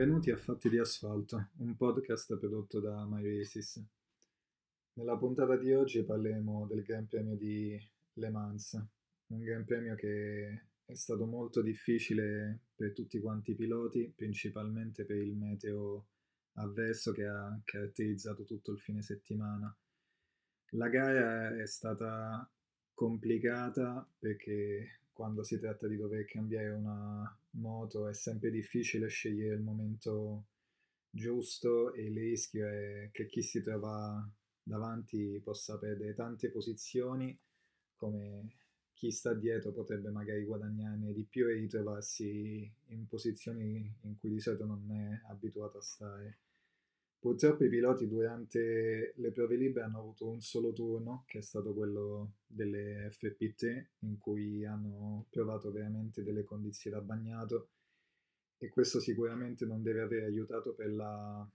Benvenuti a Fatti di Asfalto, un podcast prodotto da MyRaces. Nella puntata di oggi parleremo del Gran Premio di Le Mans, un Gran Premio che è stato molto difficile per tutti quanti i piloti, principalmente per il meteo avverso che ha caratterizzato tutto il fine settimana. La gara è stata complicata perché quando si tratta di dover cambiare una moto è sempre difficile scegliere il momento giusto e il rischio è che chi si trova davanti possa perdere tante posizioni come chi sta dietro potrebbe magari guadagnarne di più e ritrovarsi in posizioni in cui di solito non è abituato a stare. Purtroppo i piloti durante le prove libere hanno avuto un solo turno, che è stato quello delle FP3, in cui hanno provato veramente delle condizioni da bagnato e questo sicuramente non deve aver aiutato per la,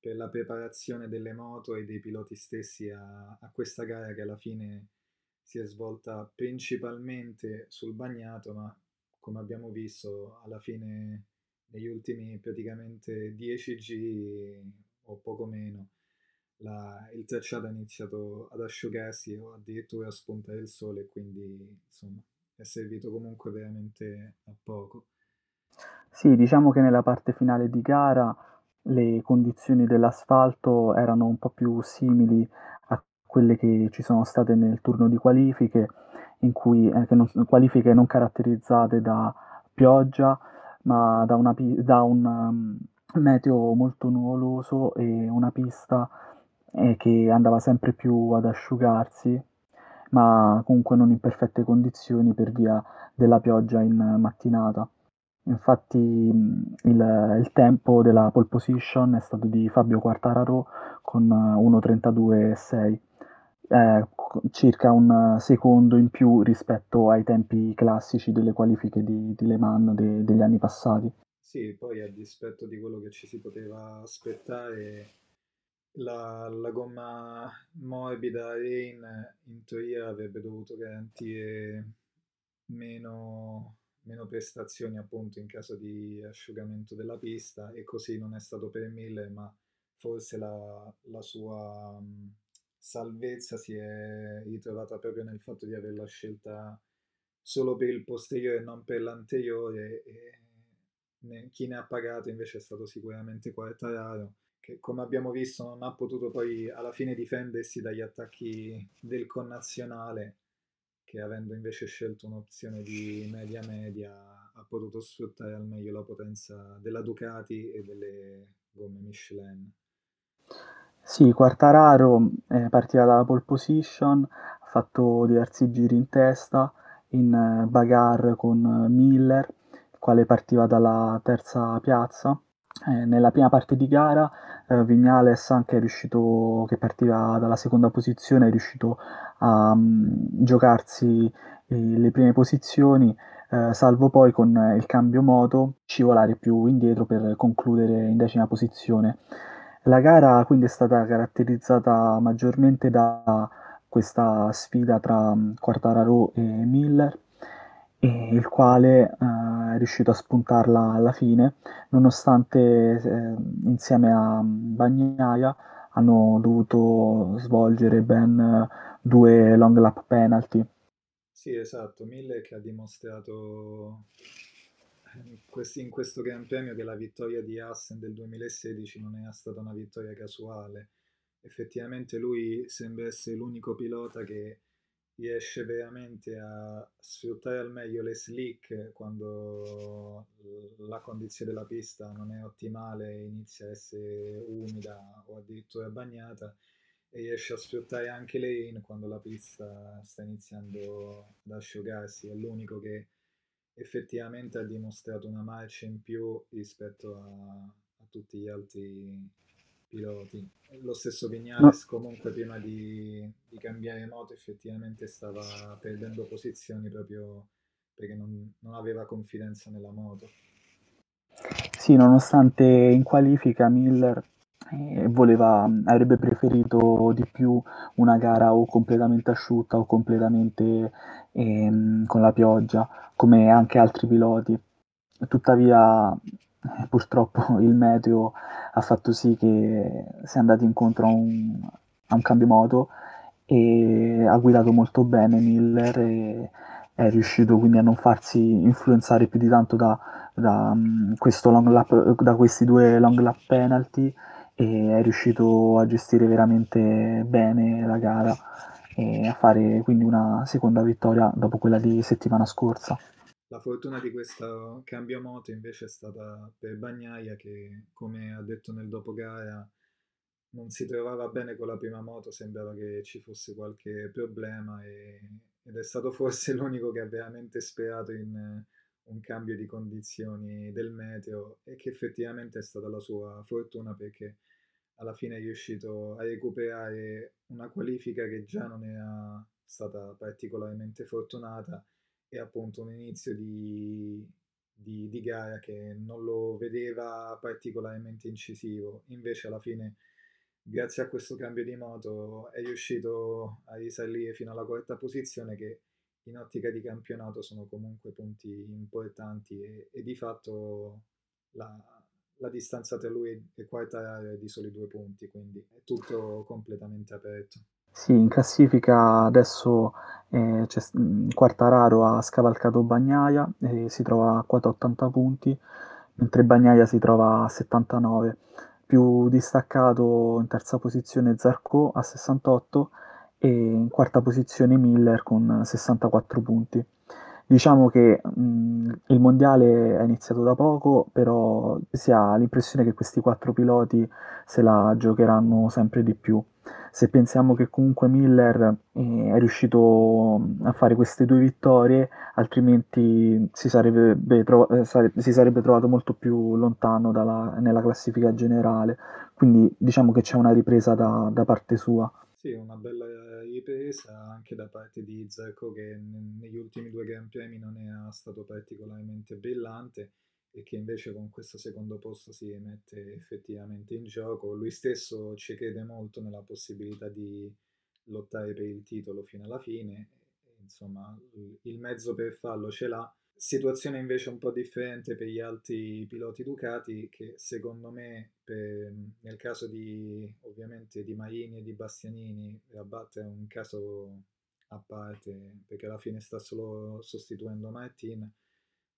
per la preparazione delle moto e dei piloti stessi a, a questa gara che alla fine si è svolta principalmente sul bagnato, ma come abbiamo visto alla fine negli ultimi praticamente 10 giri o poco meno la, il tracciato ha iniziato ad asciugarsi o addirittura a spuntare il sole quindi insomma è servito comunque veramente a poco. Sì, diciamo che nella parte finale di gara le condizioni dell'asfalto erano un po' più simili a quelle che ci sono state nel turno di qualifiche, in cui eh, non, qualifiche non caratterizzate da pioggia, ma da, una, da un um, meteo molto nuvoloso e una pista eh, che andava sempre più ad asciugarsi, ma comunque non in perfette condizioni per via della pioggia in mattinata. Infatti il, il tempo della pole position è stato di Fabio Quartararo con 1.32.6 eh, circa un secondo in più rispetto ai tempi classici delle qualifiche di, di Le Mans de, degli anni passati. Sì, poi a dispetto di quello che ci si poteva aspettare, la, la gomma morbida Rain in teoria avrebbe dovuto garantire meno, meno prestazioni appunto in caso di asciugamento della pista e così non è stato per Miller, ma forse la, la sua salvezza si è ritrovata proprio nel fatto di averla scelta solo per il posteriore e non per l'anteriore e ne, chi ne ha pagato invece è stato sicuramente Quartararo che come abbiamo visto non ha potuto poi alla fine difendersi dagli attacchi del connazionale che avendo invece scelto un'opzione di media media ha potuto sfruttare al meglio la potenza della Ducati e delle gomme Michelin. Sì, Quartararo eh, partiva dalla pole position, ha fatto diversi giri in testa in eh, bagarre con Miller, il quale partiva dalla terza piazza. Eh, nella prima parte di gara eh, Vignales anche riuscito, che partiva dalla seconda posizione, è riuscito a um, giocarsi eh, le prime posizioni, eh, salvo poi con il cambio moto scivolare più indietro per concludere in decima posizione. La gara quindi è stata caratterizzata maggiormente da questa sfida tra mm, Quartararo e Miller, e il quale eh, è riuscito a spuntarla alla fine, nonostante eh, insieme a mm, Bagnaia hanno dovuto svolgere ben due long lap penalty. Sì, esatto, Miller che ha dimostrato in questo Gran Premio che la vittoria di Assen del 2016 non è stata una vittoria casuale. Effettivamente lui sembra essere l'unico pilota che riesce veramente a sfruttare al meglio le slick quando la condizione della pista non è ottimale e inizia a essere umida o addirittura bagnata e riesce a sfruttare anche le in quando la pista sta iniziando ad asciugarsi. È l'unico che effettivamente ha dimostrato una marcia in più rispetto a, a tutti gli altri piloti. Lo stesso Vignales comunque prima di, di, cambiare moto effettivamente stava perdendo posizioni proprio perché non, non aveva confidenza nella moto. Sì, nonostante in qualifica Miller eh, voleva, avrebbe preferito di più una gara o completamente asciutta o completamente ehm, con la pioggia, come anche altri piloti. Tuttavia eh, purtroppo il meteo ha fatto sì che si è andati incontro a un, a un cambio moto e ha guidato molto bene Miller e è riuscito quindi a non farsi influenzare più di tanto da, da, mm, lap, da questi due long lap penalty e è riuscito a gestire veramente bene la gara e a fare quindi una seconda vittoria dopo quella di settimana scorsa. La fortuna di questo cambio moto invece è stata per Bagnaia che, come ha detto nel dopogara, non si trovava bene con la prima moto, sembrava che ci fosse qualche problema e, ed è stato forse l'unico che ha veramente sperato in un cambio di condizioni del meteo e che effettivamente è stata la sua fortuna perché alla fine è riuscito a recuperare una qualifica che già non era stata particolarmente fortunata e appunto un inizio di, di, di gara che non lo vedeva particolarmente incisivo. Invece alla fine, grazie a questo cambio di moto, è riuscito a risalire fino alla quarta posizione che in ottica di campionato sono comunque punti importanti e, e di fatto la, la distanza tra lui e Quartararo è di soli due punti, quindi è tutto completamente aperto. Sì, in classifica adesso eh, c'è, Quartararo ha scavalcato Bagnaia e si trova a quota 80 punti, mentre Bagnaia si trova a 79. Più distaccato in terza posizione Zarco a 68 e in quarta posizione Miller con 64 punti. Diciamo che mh, il mondiale è iniziato da poco, però si ha l'impressione che questi quattro piloti se la giocheranno sempre di più. Se pensiamo che comunque Miller eh, è riuscito a fare queste due vittorie, altrimenti si sarebbe, tro- eh, sare- si sarebbe trovato molto più lontano dalla, nella classifica generale. Quindi diciamo che c'è una ripresa da, da parte sua. Sì, una bella ripresa anche da parte di Zarco che negli ultimi due Gran Premi non è stato particolarmente brillante e che invece con questo secondo posto si mette effettivamente in gioco. Lui stesso ci crede molto nella possibilità di lottare per il titolo fino alla fine, insomma il mezzo per farlo ce l'ha Situazione invece un po' differente per gli altri piloti Ducati che secondo me per, nel caso di ovviamente di Marini e di Bastianini Rabat è un caso a parte perché alla fine sta solo sostituendo Martin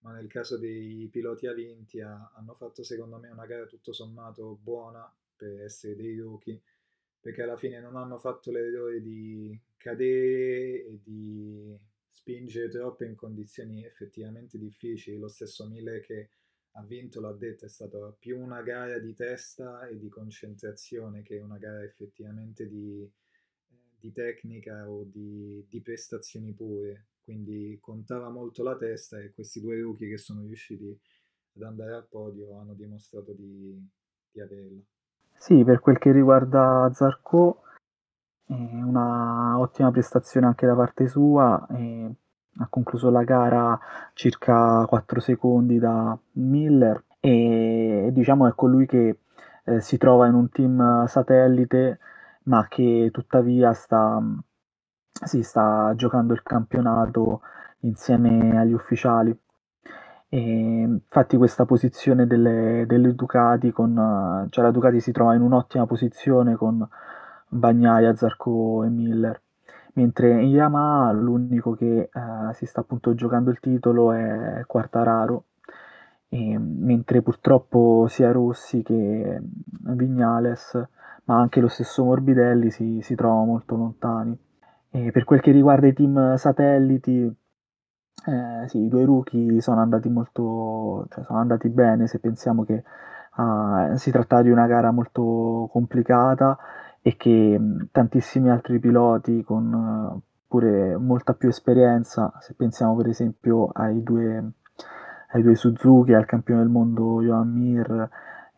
ma nel caso dei piloti Avintia hanno fatto secondo me una gara tutto sommato buona per essere dei rookie perché alla fine non hanno fatto l'errore di cadere e di spingere troppo in condizioni effettivamente difficili. Lo stesso Mille che ha vinto, l'ha detto, è stata più una gara di testa e di concentrazione che una gara effettivamente di, di tecnica o di, di, prestazioni pure. Quindi contava molto la testa e questi due rookie che sono riusciti ad andare al podio hanno dimostrato di, di averla. Sì, per quel che riguarda Zarco, una ottima prestazione anche da parte sua. ha concluso la gara circa 4 secondi da Miller e diciamo è colui che eh, si trova in un team satellite ma che tuttavia sta, si sta giocando il campionato insieme agli ufficiali. E infatti questa posizione delle, delle Ducati con, cioè la Ducati si trova in un'ottima posizione con Bagnaia, Zarco e Miller. Mentre in Yamaha l'unico che eh, si sta appunto giocando il titolo è Quartararo, e, mentre purtroppo sia Rossi che Vignales, ma anche lo stesso Morbidelli si, si trova molto lontani. E per quel che riguarda i team satelliti, eh, sì, i due rookie sono andati molto, cioè sono andati bene se pensiamo che ah, si tratta di una gara molto complicata e che tantissimi altri piloti con pure molta più esperienza, se pensiamo per esempio ai due, ai due Suzuki, al campione del mondo Johan Mir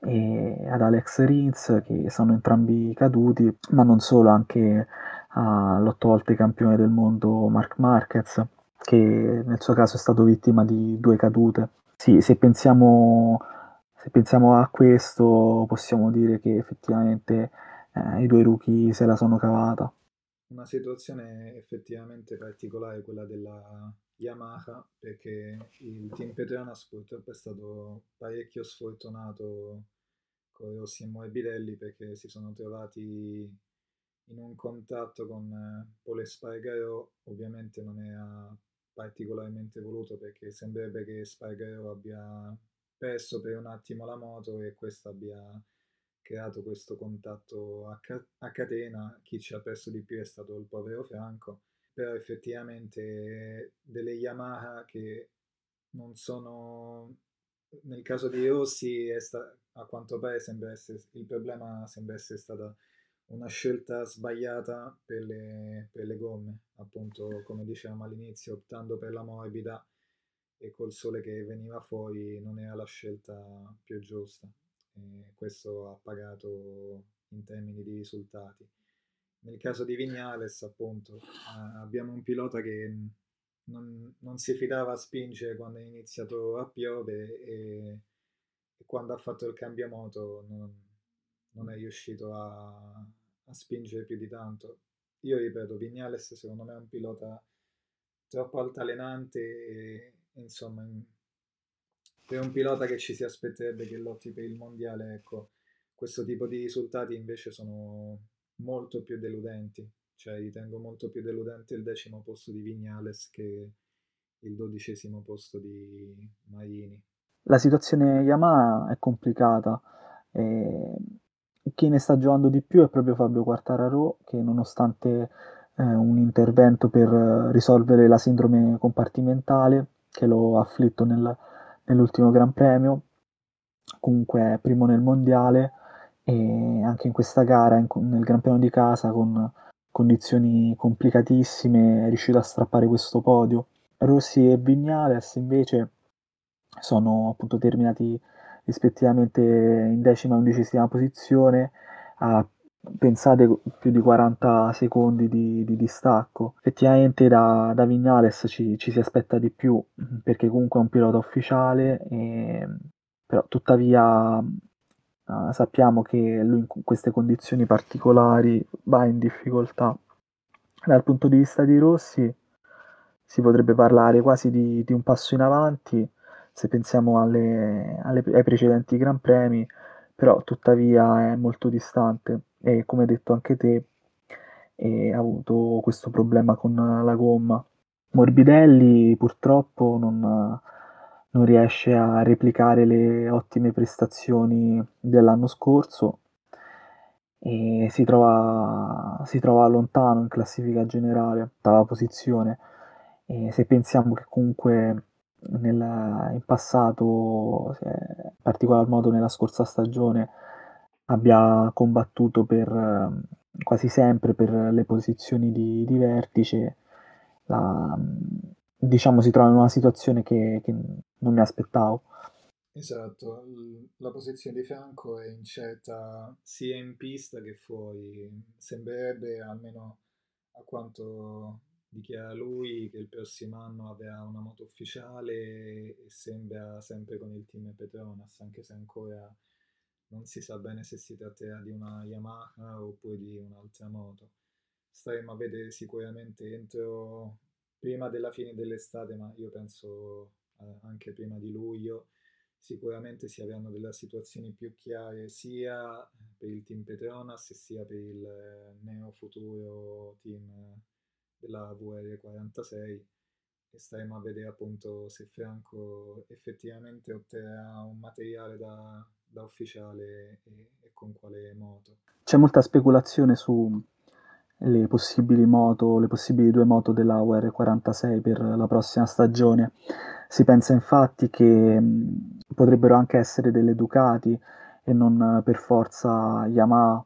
e ad Alex Rins che sono entrambi caduti, ma non solo, anche all'otto volte campione del mondo Mark Marquez che nel suo caso è stato vittima di due cadute. Sì, se pensiamo, se pensiamo a questo possiamo dire che effettivamente eh, i due rookie se la sono cavata. una situazione effettivamente particolare quella della Yamaha perché il team Petronas purtroppo è stato parecchio sfortunato con Rossi e Morbidelli perché si sono trovati in un contatto con eh, Paul Espargaro ovviamente non era particolarmente voluto perché sembrerebbe che Spargaro abbia perso per un attimo la moto e questo abbia creato questo contatto a, ca- a catena, chi ci ha perso di più è stato il povero Franco, però effettivamente delle Yamaha che non sono nel caso di Rossi sta, a quanto pare sembra essere, il problema sembra essere stata una scelta sbagliata per le, per le gomme, appunto come dicevamo all'inizio, optando per la morbida e col sole che veniva fuori non era la scelta più giusta. Questo ha pagato in termini di risultati. Nel caso di Vignales, appunto, abbiamo un pilota che non, non si fidava a spingere quando è iniziato a piovere e, e quando ha fatto il cambiamoto non, non è riuscito a, a, spingere più di tanto. Io ripeto, Vignales secondo me è un pilota troppo altalenante e insomma in, per un pilota che ci si aspetterebbe che lotti per il mondiale, ecco, questo tipo di risultati invece sono molto più deludenti. Cioè, ritengo molto più deludente il decimo posto di Vignales che il dodicesimo posto di Marini. La situazione Yamaha è complicata. E chi ne sta giocando di più è proprio Fabio Quartararo, che nonostante eh, un intervento per risolvere la sindrome compartimentale che lo ha afflitto nel, nell'ultimo Gran Premio, comunque primo nel mondiale e anche in questa gara, in, nel Gran Premio di casa, con condizioni complicatissime, è riuscito a strappare questo podio. Rossi e Vignales invece sono appunto terminati rispettivamente in decima e undicesima posizione a pensate più di 40 secondi di, di distacco. Effettivamente da, da Vignales ci, ci, si aspetta di più perché comunque è un pilota ufficiale, e, però tuttavia uh, sappiamo che lui in queste condizioni particolari va in difficoltà. Dal punto di vista di Rossi si potrebbe parlare quasi di, di un passo in avanti se pensiamo alle, alle, ai precedenti Gran Premi, però tuttavia è molto distante e come hai detto anche te ha avuto questo problema con la gomma. Morbidelli purtroppo non, non riesce a replicare le ottime prestazioni dell'anno scorso e si trova, si trova lontano in classifica generale, ottava posizione. E se pensiamo che comunque nel, in passato, in particolar modo nella scorsa stagione, abbia combattuto per quasi sempre per le posizioni di, di vertice, la, diciamo si trova in una situazione che, che non mi aspettavo. Esatto, la posizione di Franco è incerta sia in pista che fuori. Sembrerebbe, almeno a quanto dichiara lui, che il prossimo anno avrà una moto ufficiale e sembra sempre con il team Petronas, anche se ancora non si sa bene se si tratterà di una Yamaha oppure di un'altra moto. Staremo a vedere sicuramente entro prima della fine dell'estate, ma io penso eh, anche prima di luglio, sicuramente si avranno delle situazioni più chiare sia per il team Petronas sia per il eh, neo futuro team della VR46 e staremo a vedere appunto se Franco effettivamente otterrà un materiale da, da ufficiale e, e, con quale moto. C'è molta speculazione su le possibili moto, le possibili due moto della UR46 per la prossima stagione. Si pensa infatti che potrebbero anche essere delle Ducati e non per forza Yamaha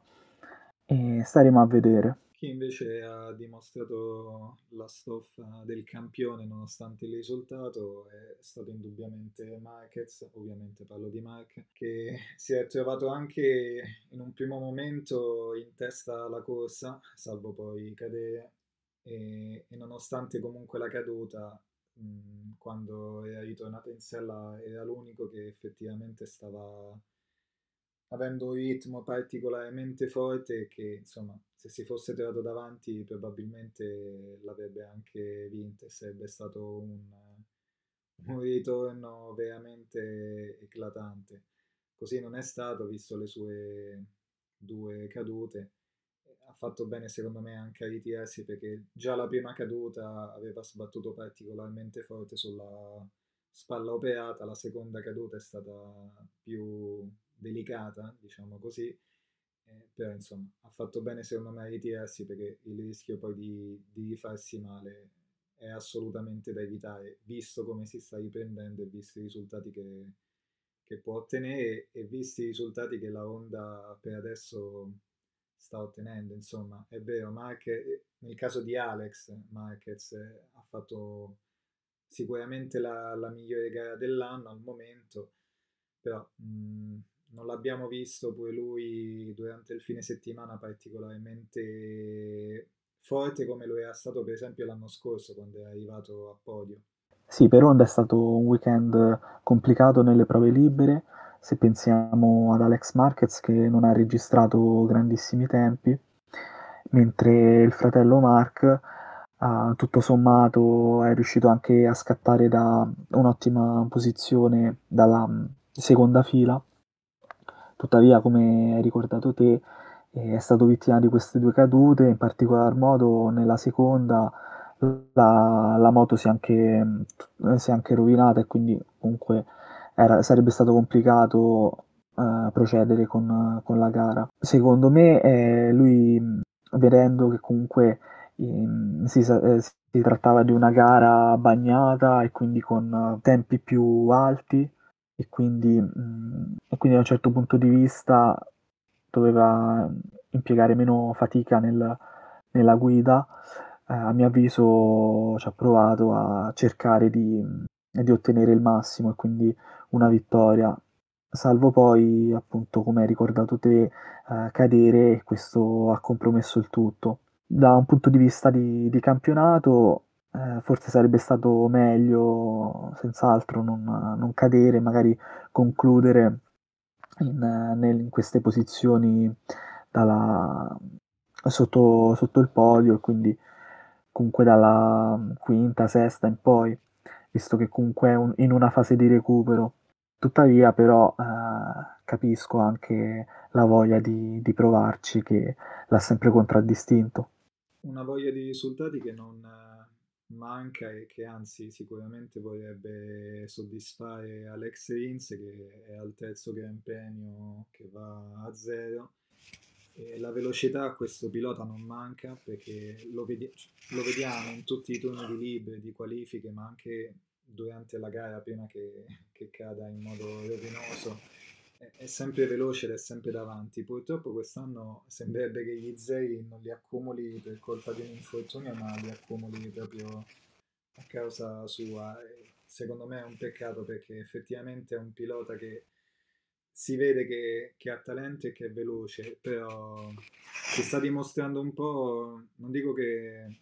e staremo a vedere. Chi invece ha dimostrato la stoffa del campione nonostante il risultato è stato indubbiamente Marquez, ovviamente parlo di Mark, che si è trovato anche in un primo momento in testa alla corsa, salvo poi cadere, e, e nonostante comunque la caduta, mh, quando era ritornato in sella era l'unico che effettivamente stava avendo un ritmo particolarmente forte che insomma se si fosse trovato davanti probabilmente l'avrebbe anche vinta e sarebbe stato un, un ritorno veramente eclatante. Così non è stato, visto le sue due cadute. Ha fatto bene secondo me anche a ritirarsi perché già la prima caduta aveva sbattuto particolarmente forte sulla spalla operata, la seconda caduta è stata più delicata, diciamo così, eh, però insomma ha fatto bene secondo me a ritirarsi perché il rischio poi di, di rifarsi male è assolutamente da evitare, visto come si sta riprendendo e visto i risultati che, che può ottenere e visti i risultati che la Honda per adesso sta ottenendo. Insomma, è vero, Marquez, nel caso di Alex, Marquez ha fatto sicuramente la, la migliore gara dell'anno al momento, però mh, non l'abbiamo visto pure lui durante il fine settimana particolarmente forte come lo era stato per esempio l'anno scorso quando è arrivato a podio. Sì, per Honda è stato un weekend complicato nelle prove libere, se pensiamo ad Alex Marquez che non ha registrato grandissimi tempi, mentre il fratello Mark uh, tutto sommato è riuscito anche a scattare da un'ottima posizione dalla mm, seconda fila. Tuttavia, come hai ricordato te, è stato vittima di queste due cadute, in particolar modo nella seconda la, la moto si è, anche, si è anche rovinata e quindi comunque era, sarebbe stato complicato uh, procedere con, con, la gara. Secondo me eh, lui vedendo che comunque eh, si, eh, si, trattava di una gara bagnata e quindi con tempi più alti e quindi, mm, e quindi da un certo punto di vista doveva impiegare meno fatica nel, nella guida. Eh, a mio avviso ci ha provato a cercare di, di ottenere il massimo e quindi una vittoria. Salvo poi appunto come hai ricordato te eh, cadere e questo ha compromesso il tutto. Da un punto di vista di, di campionato eh, forse sarebbe stato meglio senz'altro non, non cadere magari concludere in, nel, in queste posizioni dalla, sotto, sotto il podio e quindi comunque dalla quinta, sesta in poi, visto che comunque è un, in una fase di recupero. Tuttavia però eh, capisco anche la voglia di, di provarci che l'ha sempre contraddistinto. Una voglia di risultati che non manca e che anzi sicuramente vorrebbe soddisfare Alex Rins che è al terzo Gran Premio che va a zero e la velocità a questo pilota non manca perché lo, vedi- lo vediamo in tutti i turni di libere, di qualifiche, ma anche durante la gara prima che, che cada in modo rovinoso. È, sempre veloce ed è sempre davanti. Purtroppo quest'anno sembrerebbe che gli zeri non li accumuli per colpa di un infortunio, ma li accumuli proprio a causa sua. E secondo me è un peccato perché effettivamente è un pilota che si vede che, che, ha talento e che è veloce, però si sta dimostrando un po', non dico che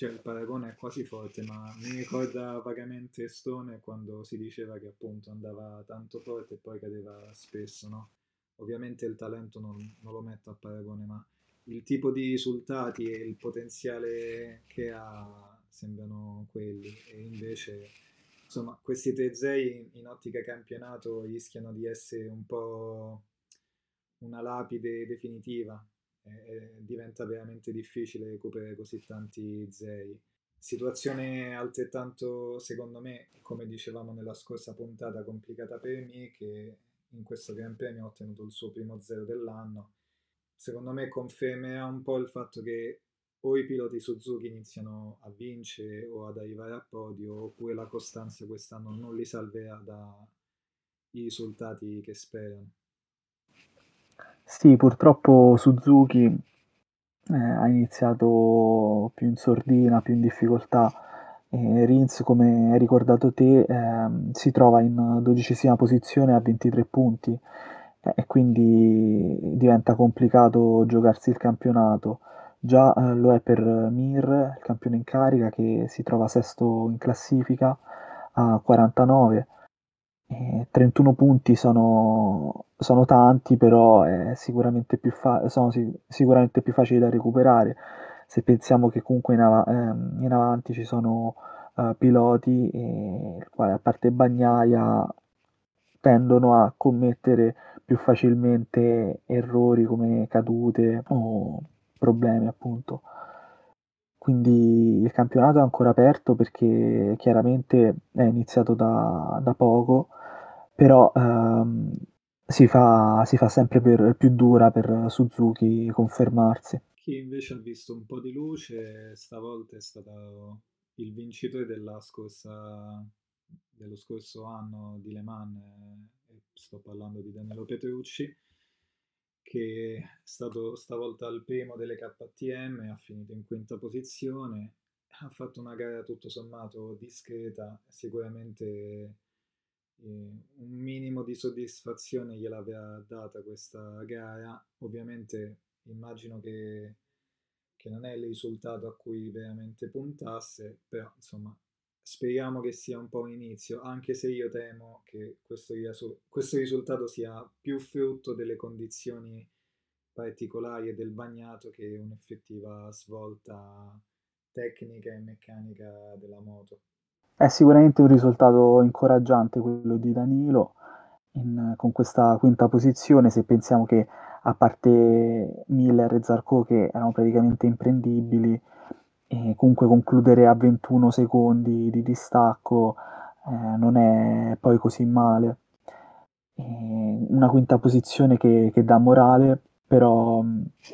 cioè, il paragone è quasi forte, ma mi ricorda vagamente Stone quando si diceva che appunto andava tanto forte e poi cadeva spesso, no? Ovviamente il talento non, non lo metto a paragone, ma il tipo di risultati e il potenziale che ha sembrano quelli e invece insomma, questi tre zei in ottica campionato rischiano di essere un po' una lapide definitiva e, e diventa veramente difficile recuperare così tanti zei. Situazione altrettanto, secondo me, come dicevamo nella scorsa puntata, complicata per me, che in questo Gran Premio ha ottenuto il suo primo zero dell'anno. Secondo me confermerà un po' il fatto che o i piloti Suzuki iniziano a vincere o ad arrivare a podio, oppure la costanza quest'anno non li salverà dai risultati che sperano. Sì, purtroppo Suzuki eh, ha iniziato più in sordina, più in difficoltà. E Rins, come hai ricordato te, eh, si trova in dodicesima posizione a 23 punti eh, e quindi diventa complicato giocarsi il campionato. Già eh, lo è per Mir, il campione in carica, che si trova sesto in classifica a 49. Eh, 31 punti sono, sono tanti, però sicuramente fa- sono si- sicuramente più facili da recuperare. Se pensiamo che comunque in, av- ehm, in avanti ci sono uh, piloti, e, il quale, a parte Bagnaia, tendono a commettere più facilmente errori come cadute o problemi, appunto. Quindi il campionato è ancora aperto perché chiaramente è iniziato da, da poco, però ehm, si, fa, si fa sempre per, più dura per Suzuki confermarsi. Chi invece ha visto un po' di luce stavolta è stato il vincitore scorsa, dello scorso anno di Le Mans, eh, sto parlando di Danilo Petrucci, che è stato stavolta al primo delle KTM, ha finito in quinta posizione, ha fatto una gara tutto sommato discreta, sicuramente un minimo di soddisfazione gliel'aveva data questa gara, ovviamente immagino che, che non è il risultato a cui veramente puntasse, però insomma speriamo che sia un po' un inizio, anche se io temo che questo, questo risultato sia più frutto delle condizioni particolari e del bagnato che un'effettiva svolta tecnica e meccanica della moto. È sicuramente un risultato incoraggiante quello di Danilo in, con questa quinta posizione, se pensiamo che a parte Miller e Zarco che erano praticamente imprendibili, comunque concludere a 21 secondi di distacco eh, non è poi così male. E una quinta posizione che, che dà morale, però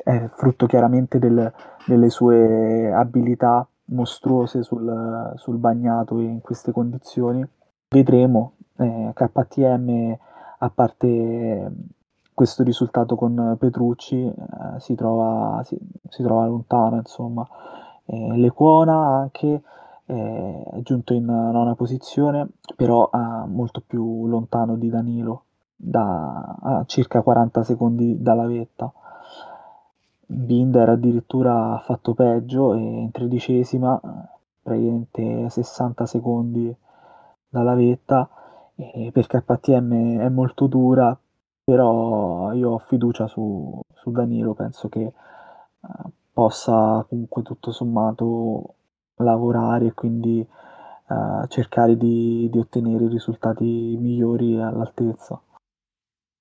è frutto chiaramente del, delle sue abilità mostruose sul, sul, bagnato in queste condizioni. Vedremo, eh, KTM a parte questo risultato con Petrucci eh, si, trova, si, si trova lontano insomma eh, Lecuona anche eh, è giunto in nona posizione, però molto più lontano di Danilo, da circa 40 secondi dalla vetta. Binder addirittura ha fatto peggio e in tredicesima, praticamente 60 secondi dalla vetta. Per KTM è molto dura, però io ho fiducia su, su Danilo, penso che uh, possa comunque tutto sommato lavorare e quindi uh, cercare di, di, ottenere risultati migliori all'altezza.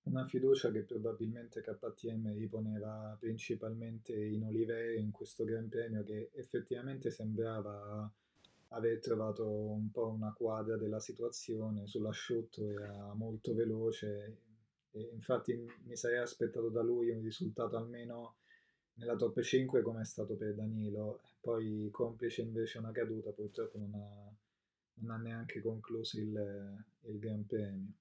Una fiducia che probabilmente KTM riponeva principalmente in Oliveira in questo Gran Premio che effettivamente sembrava aver trovato un po' una quadra della situazione, sull'asciutto era molto veloce e infatti mi sarei aspettato da lui un risultato almeno nella top 5 come è stato per Danilo, poi complice invece una caduta, purtroppo non ha, non ha neanche concluso il, il, Gran Premio.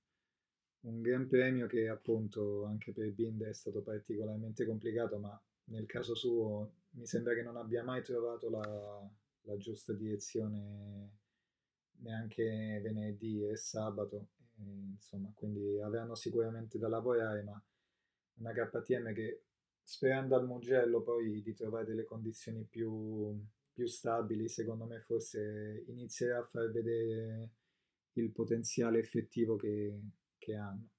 Un Gran Premio che appunto anche per Binder è stato particolarmente complicato, ma nel caso suo mi sembra che non abbia mai trovato la, la giusta direzione neanche venerdì e sabato, e, insomma, quindi avranno sicuramente da lavorare, ma una KTM che sperando al Mugello poi di trovare delle condizioni più, più stabili, secondo me forse inizierà a far vedere il potenziale effettivo che, che hanno.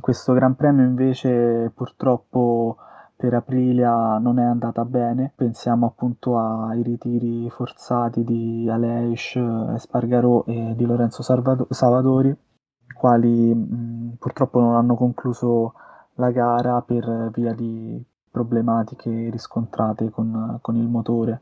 Questo Gran Premio invece purtroppo per Aprilia non è andata bene, pensiamo appunto ai ritiri forzati di Aleix, Espargarò e di Lorenzo Savadori, i quali mh, purtroppo non hanno concluso la gara per via di problematiche riscontrate con, con il motore.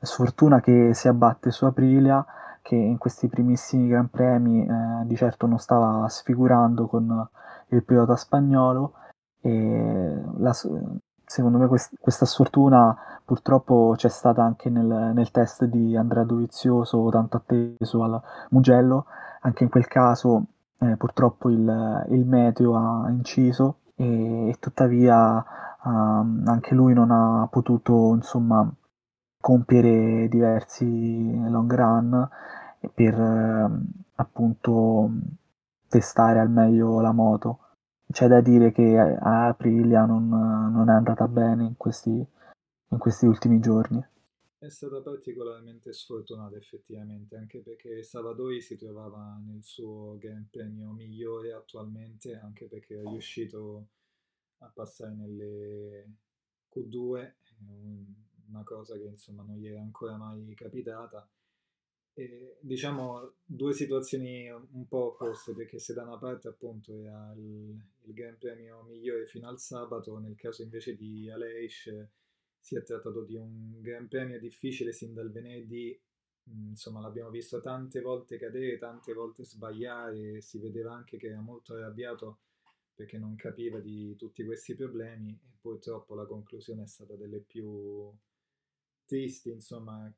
Sfortuna che si abbatte su Aprilia, che in questi primissimi Gran Premi eh, di certo non stava sfigurando con il pilota spagnolo e la, secondo me quest, questa sfortuna purtroppo c'è stata anche nel, nel, test di Andrea Dovizioso tanto atteso al Mugello. Anche in quel caso eh, purtroppo il, il meteo ha inciso e, e tuttavia um, anche lui non ha potuto insomma compiere diversi long run per uh, appunto testare al meglio la moto. C'è da dire che a Aprilia non, non è andata bene in questi, in questi ultimi giorni. È stata particolarmente sfortunata effettivamente, anche perché Savadori si trovava nel suo Premio migliore attualmente, anche perché è riuscito a passare nelle Q2, una cosa che insomma non gli era ancora mai capitata. E, diciamo due situazioni un po' opposte, perché se da una parte appunto era il, il Gran Premio migliore fino al sabato, nel caso invece di Aleix si è trattato di un Gran Premio difficile sin dal venerdì, mm, insomma l'abbiamo visto tante volte cadere, tante volte sbagliare, si vedeva anche che era molto arrabbiato perché non capiva di tutti questi problemi e purtroppo la conclusione è stata delle più tristi, insomma,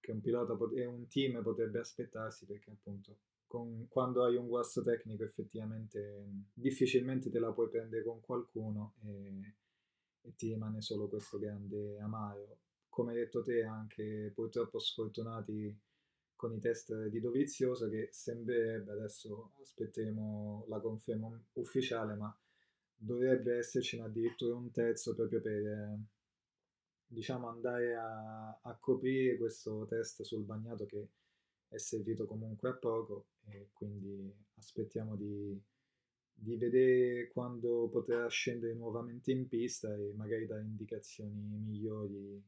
che un pilota e un team potrebbe aspettarsi perché appunto con, quando hai un guasto tecnico effettivamente difficilmente te la puoi prendere con qualcuno e e ti rimane solo questo grande amaro. Come hai detto te, anche purtroppo sfortunati con i test di Dovizioso che sembrerebbe, adesso aspetteremo la conferma ufficiale, ma dovrebbe esserci addirittura un terzo proprio per diciamo andare a, a coprire questo test sul bagnato che è servito comunque a poco e quindi aspettiamo di di vedere quando potrà scendere nuovamente in pista e magari dare indicazioni migliori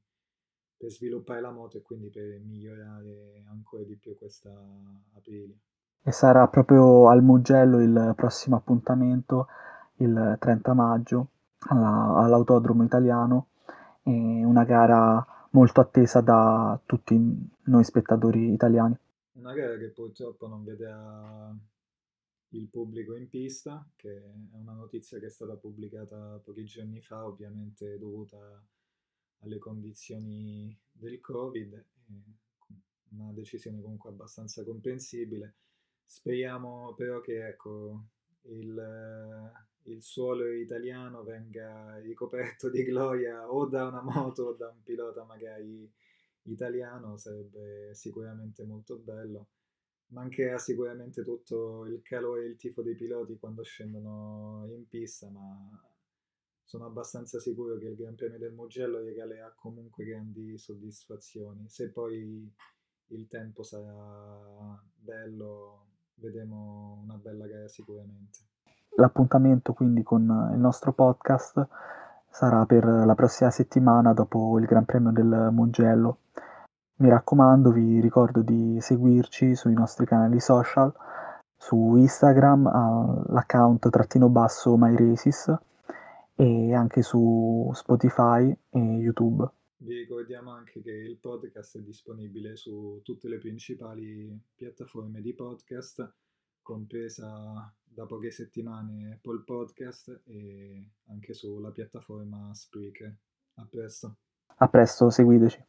per sviluppare la moto e quindi per migliorare ancora di più questa Aprilia. E sarà proprio al Mugello il prossimo appuntamento, il 30 maggio, alla, all'Autodromo Italiano, e una gara molto attesa da tutti noi spettatori italiani. Una gara che purtroppo non vedrà il pubblico in pista, che è una notizia che è stata pubblicata pochi giorni fa, ovviamente dovuta alle condizioni del Covid, una decisione comunque abbastanza comprensibile. Speriamo però che ecco, il, il suolo italiano venga ricoperto di gloria o da una moto o da un pilota magari italiano, sarebbe sicuramente molto bello mancherà sicuramente tutto il calore e il tifo dei piloti quando scendono in pista, ma sono abbastanza sicuro che il Gran Premio del Mugello regalerà comunque grandi soddisfazioni. Se poi il tempo sarà bello, vedremo una bella gara sicuramente. L'appuntamento quindi con il nostro podcast sarà per la prossima settimana dopo il Gran Premio del Mugello. Mi raccomando, vi ricordo di seguirci sui nostri canali social, su Instagram all'account trattino basso MyRaces e anche su Spotify e YouTube. Vi ricordiamo anche che il podcast è disponibile su tutte le principali piattaforme di podcast, compresa da poche settimane Apple Podcast e anche sulla piattaforma Spreaker. A presto. A presto, seguiteci.